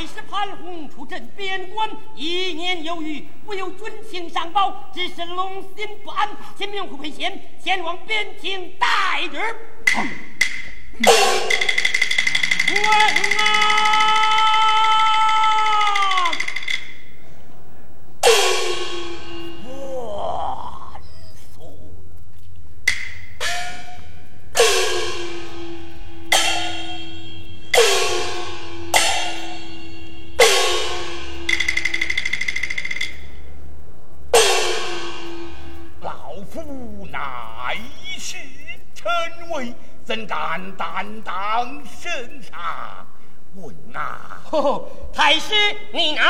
太师潘洪出镇边关一年有余，无有军情上报，只是龙心不安，请命胡佩贤前往边境待旨。啊！太师，你乃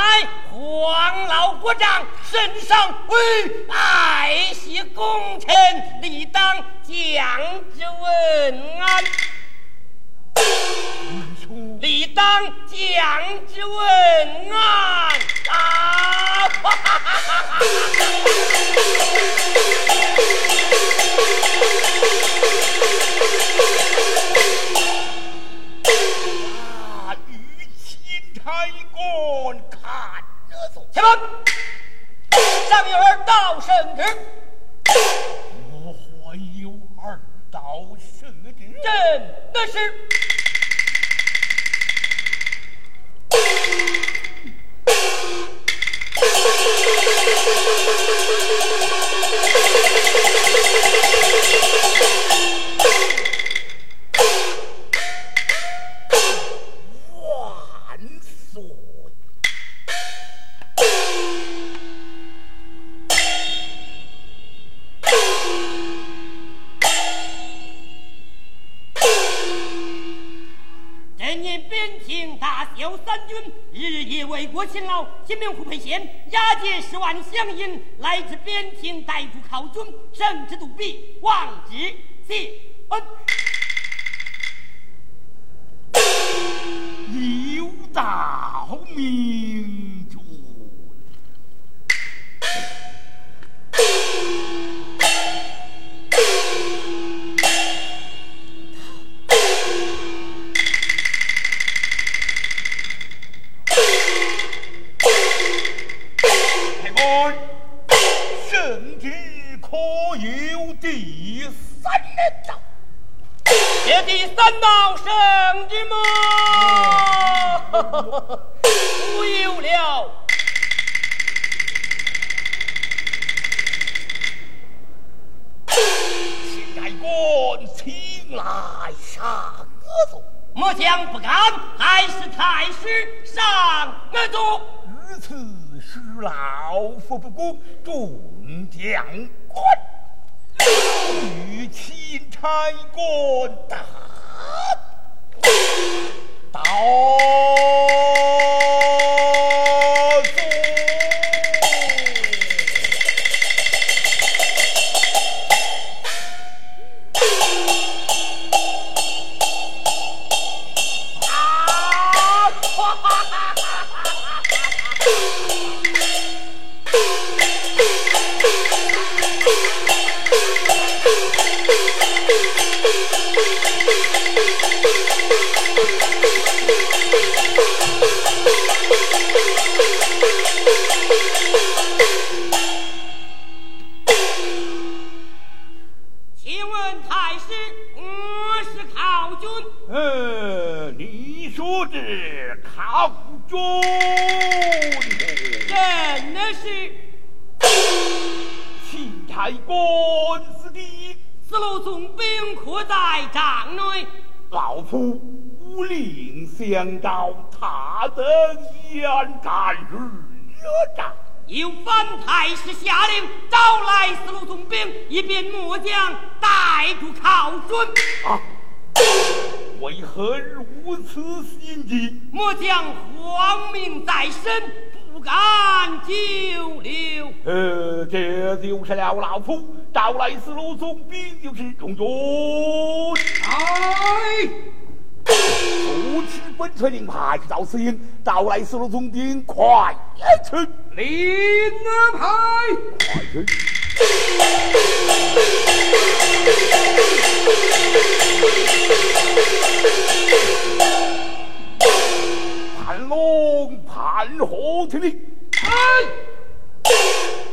黄老国丈，身上为爱惜功臣，理当降之问安。理当降之问安啊！哈哈哈哈啊，钦差官看得走。且慢，上有儿到圣旨，我还有二道圣旨。朕的是。万勤劳，新兵胡佩贤押解十万乡银来至边境待主靠军，圣旨笃毕，望之谢恩。太官司的四路总兵可在帐内，老夫无令相招，他等焉敢日惹战？有范太师下令招来四路总兵，以便末将带住考准。啊！为何如此心急？末将皇命在身，不敢久留。呃，这就是了老夫招来四路总兵，就是中军。哎，不持本村令牌赵司英，招来四路总兵，快去！领安排。快去！公判何听令？哎，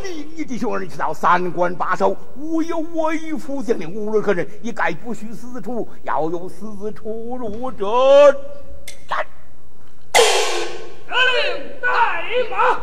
另一弟兄儿，你知道三关把守，无有为夫将领，无论何人，一概不许私处，要有私出入者，斩！得令带马。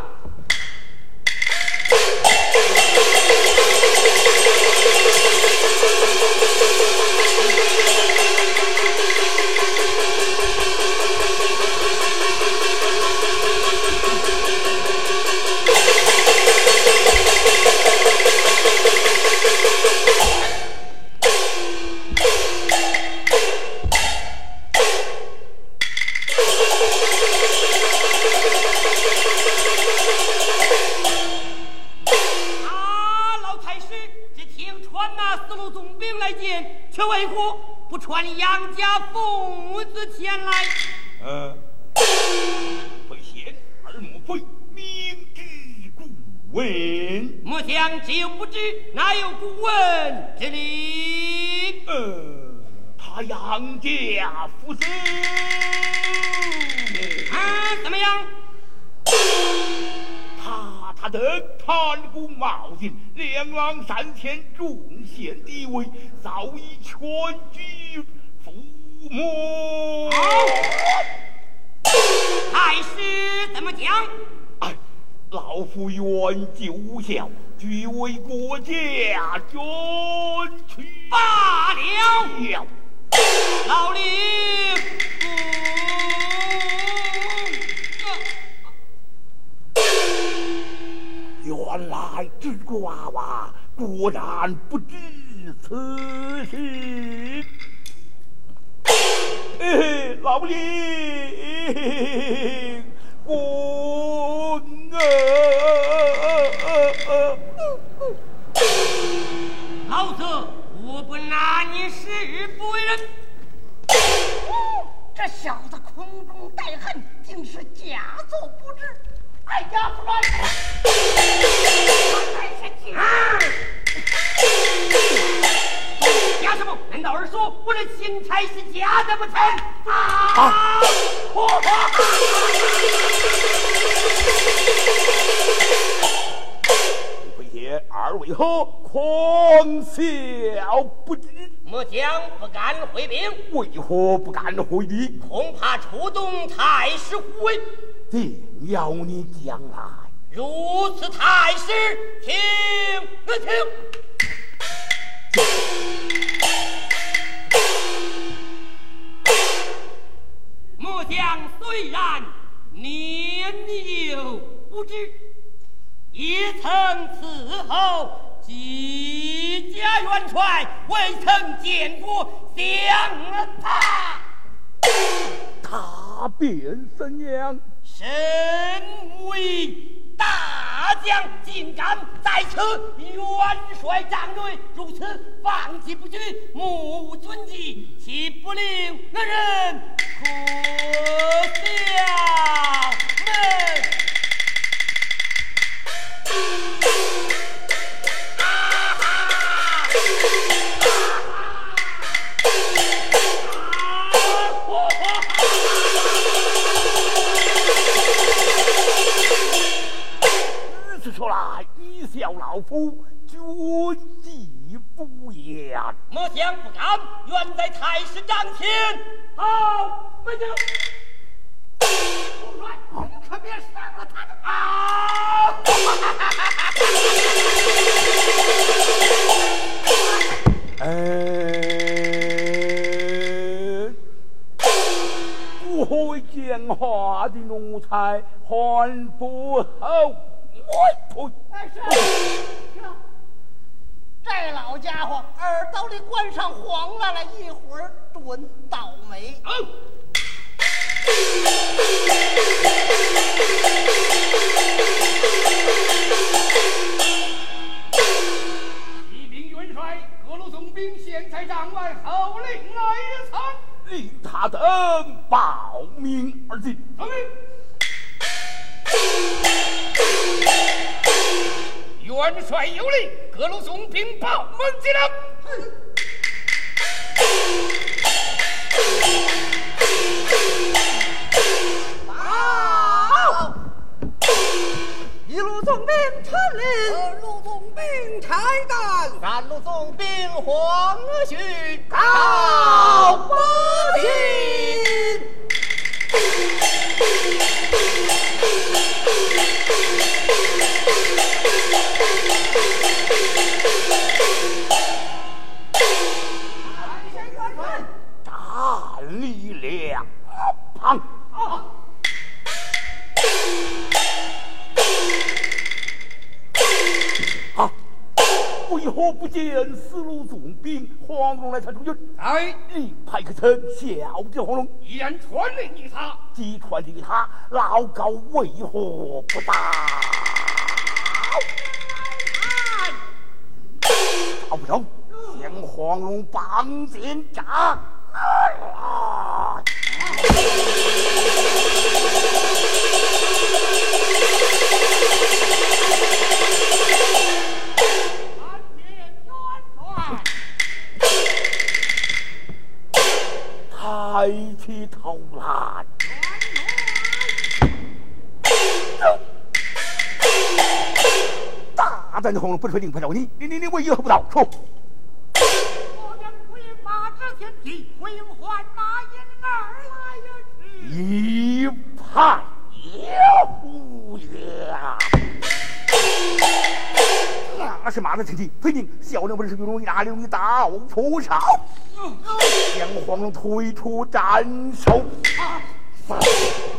啊，老太师只听传那四路总兵来见，却为何不传杨家父子前来？嗯。问。末将只有不知，哪有顾问之理？呃，他杨家父子。啊，怎么样？他他的盘古冒进，两狼山前众贤地位，早已全军覆没。太师怎么讲？老夫远救孝，俱为国家捐躯罢了，老林原来这个娃娃果然不知此事。哎，老令，公啊！老子我不拿你是不人。这小子空中带恨，竟是假作不知。哎呀，出来！什么？难道儿说我的钦差是假的不成？啊！非贤，二为何狂笑不止？末将不敢回禀，为何不敢回礼？恐怕触动太师护卫。定要你将来。如此，太师，听我听。末将虽然年幼无知，也曾伺候几家元帅，未曾见过相他。他便怎样？身为大将，竟敢在此元帅帐内如此放弃不举，目无军纪，岂不令那人可笑？如此说来，一笑老夫绝技不言。莫想不敢，愿在太师帐前。好，慢走。主帅，你可别伤了他的啊！禀报孟先生，报一路总兵陈林，二路总兵柴旦，三路总兵黄旭，到八旗。站立两旁。为何不见四路总兵黄龙来参中军？哎，你派个臣小见黄龙，依然传令于他。既传令于他，老高为何不到？找不成，将黄龙绑进闸。啊！抬起头来，大胆的黄龙不是领不着你，你你你为何不到？说。我将回马之前提，回还马引而来而去。一派有呀！那是马的前提，飞进小人本是有容易哪里容易到出手，将黄龙推出斩首。钦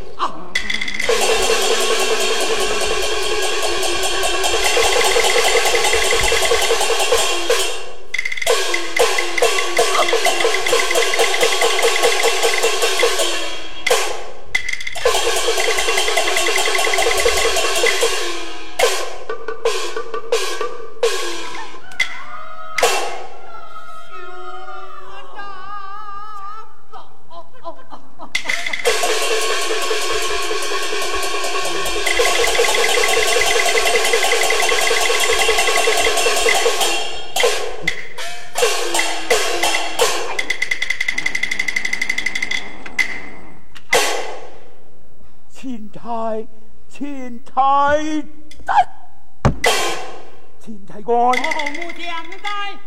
钦差在，钦差官。后母将在，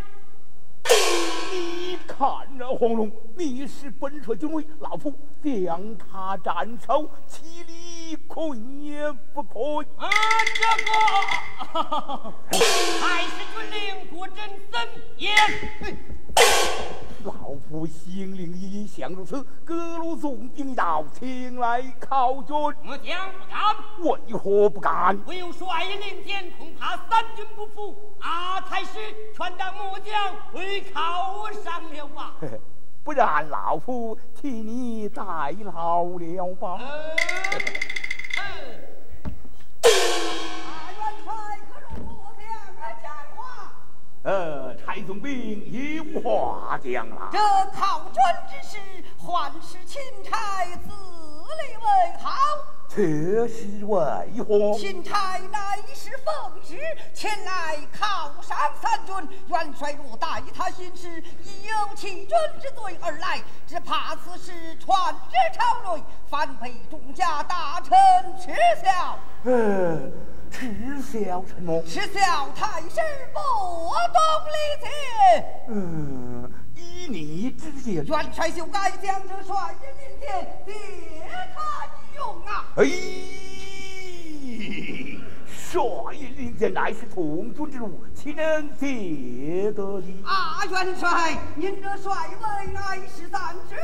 你看那黄龙，你是本帅军威，老夫将他斩首，其理可也不可。啊，这个 还是军令国真森严。老夫心灵一想如此，各路总兵一到，请来考军，末将不敢，为何不敢？唯有率领间，恐怕三军不服。啊，才是传达末将为考上了吧？嘿 嘿不然老夫替你代劳了吧。呃呃，柴总兵有话讲了。这考军之事，还是钦差自立为好。这是为何？钦差乃是奉旨前来犒赏三军，元帅若待他行事，已有欺君之罪而来，只怕此事传至朝内，反被众家大臣耻笑。呃，耻笑什么？耻笑太师不懂礼节。嗯，依你之见，元帅就该将这帅印令箭借他一用啊！哎，帅印令箭乃是从军之物，岂能借得的？啊，元帅，您这帅位乃是咱之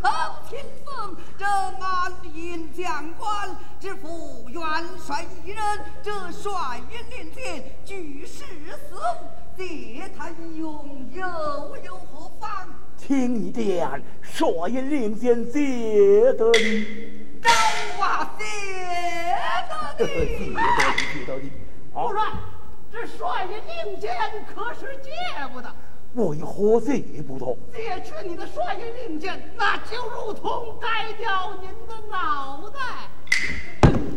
御寇亲封，这安印将官只负元帅一人，这帅印令箭举世死物，借他一用又有何妨？听你将帅印令箭借得你，招啊，借得借得的！的，借得的。啊，不然，这帅印令箭可是借不得。为何借不得？借去你的帅印令箭，那就如同摘掉您的脑袋。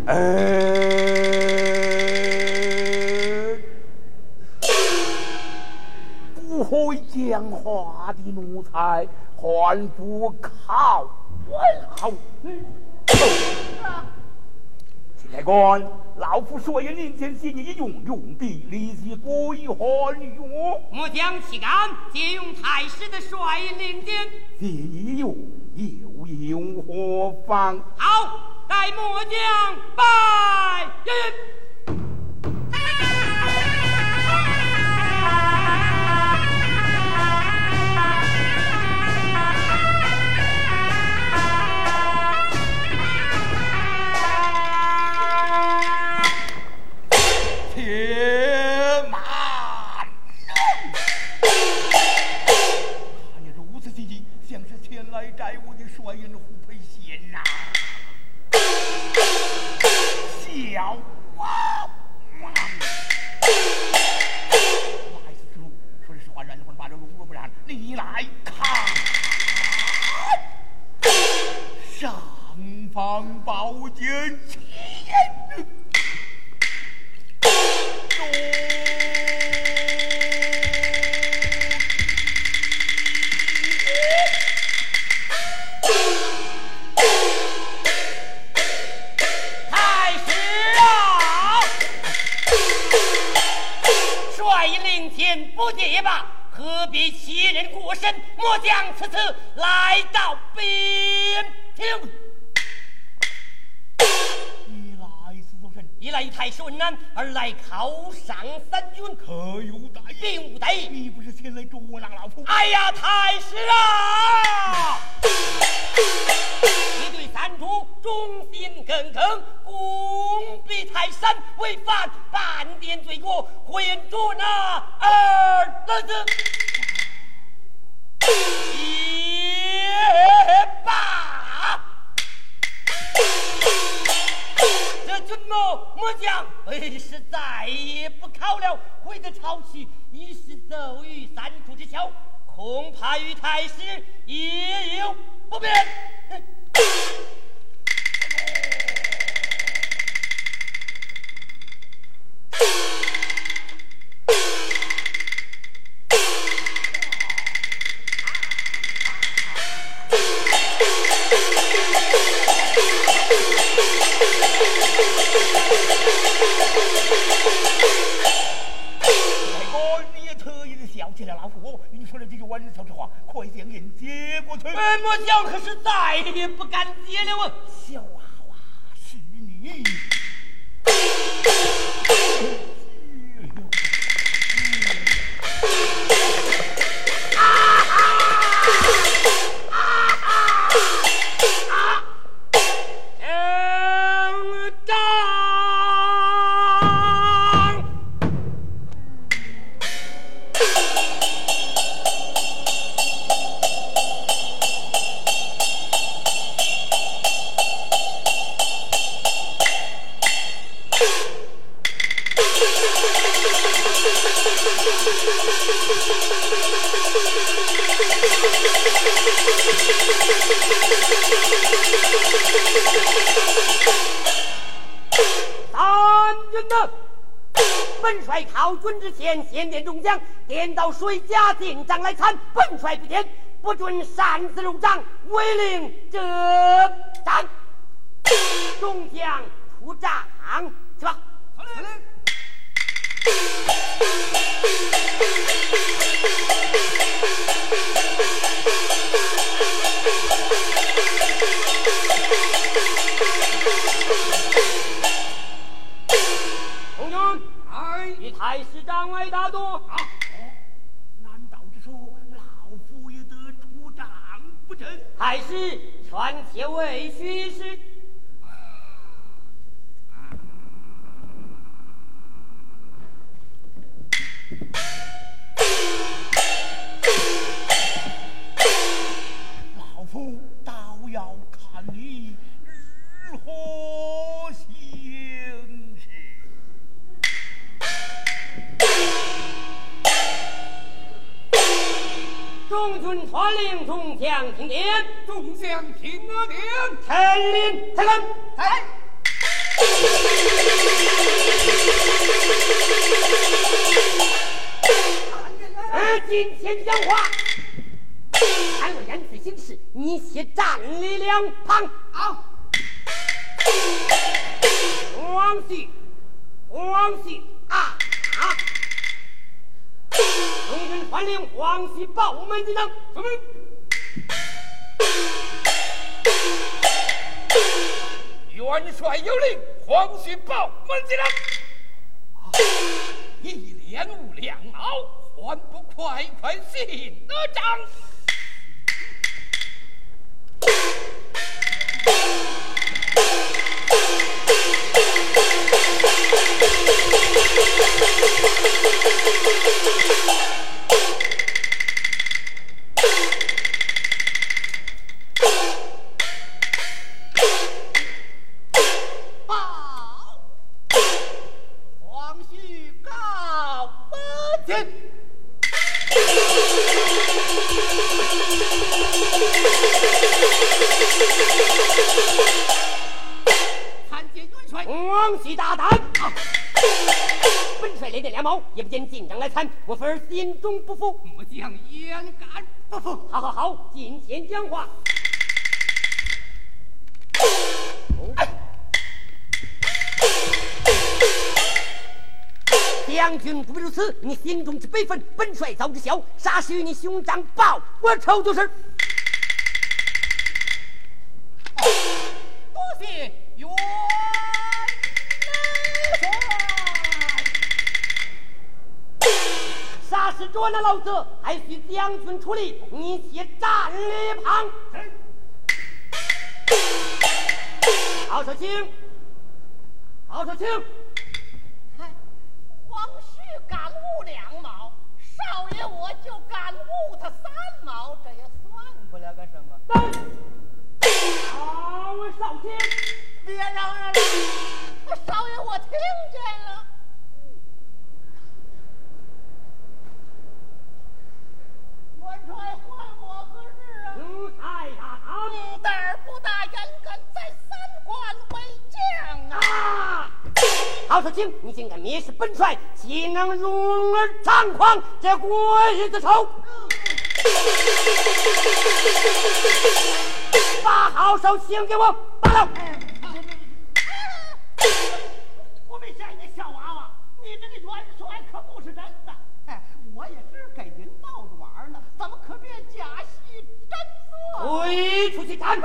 呃，不会讲话的奴才，还不靠问候。钦差官，老夫率领领前先你用用的，立即归还我。末将岂敢借用太师的率领间？借用又有何妨？好，待末将拜摘我的帅印胡培贤呐、小来到边庭。一来此做甚？一来与太师问难，二来考赏三军，可有大意？并无得。你不是前来捉拿老夫？哎呀，太师啊！你对三主忠心耿耿，功比泰山，违反半点罪过，混捉那二儿子。罢。这军谋末将为是再也不考了，回得朝气，一时奏于三处之桥，恐怕与太师也有不便。去。哎，末将可是再也不敢接了我！到谁家进帐来参。本帅不点，不准擅自入帐，违令者斩。众将出帐众将听令，众将听啊令，陈令陈令。哎，而今天讲话，俺们言辞行事，你先站立两旁。好，王旭黄喜啊啊！龙军传令黄喜报门进等，什么？元帅有令，黄须报门进来。一连五两毛，还不快快信得章？末将焉敢不服？好好好，今天讲话。将军不必如此，你心中之悲愤，本帅早知晓，啥时与你兄长报我仇就是。多谢捉拿老子，还需将军出力，你且站立旁。好手请，好手请。王须敢误两毛，少爷我就敢误他三毛，这也算不了个什么。等，好少卿。别嚷嚷了，少爷我听见了。好手卿，你竟敢蔑视本帅，岂能容儿猖狂？这鬼子仇！把好手请给我，罢了。我没吓你小娃娃，你这个元帅可不是真的。哎，我也是给您闹着玩呢，怎么可别假戏真做？推出去斩！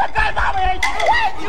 我干嘛我也快就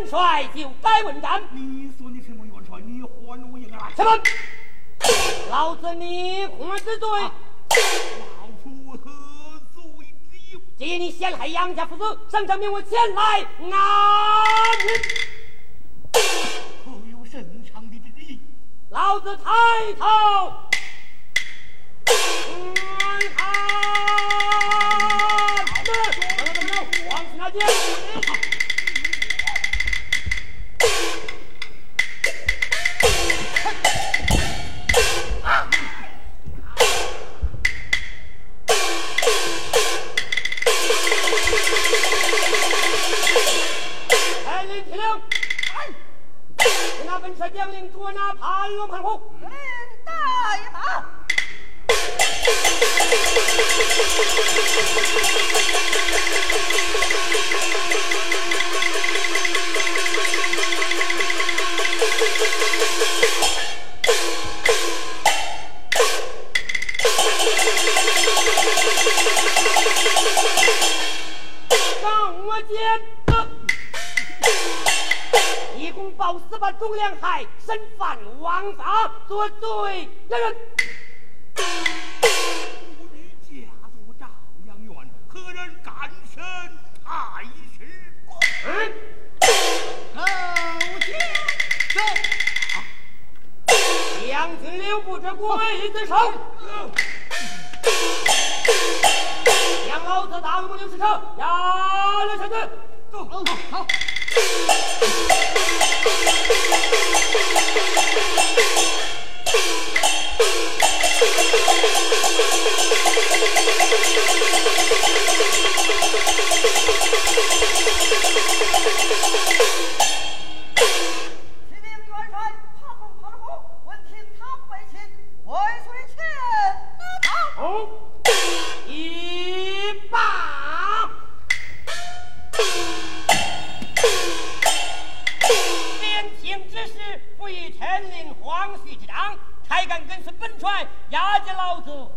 蔑视本帅就该问斩。你说你什么元帅？你还我一个来！什么？老子立空之罪，老夫何罪之有？借你陷害杨家父子，省长命我前来拿人。可有甚长的之意？老子抬头报司把忠良害，身犯王法，作罪人。将军留步这鬼子手。将老子大木牛士城压了下去。走，好。压你老子。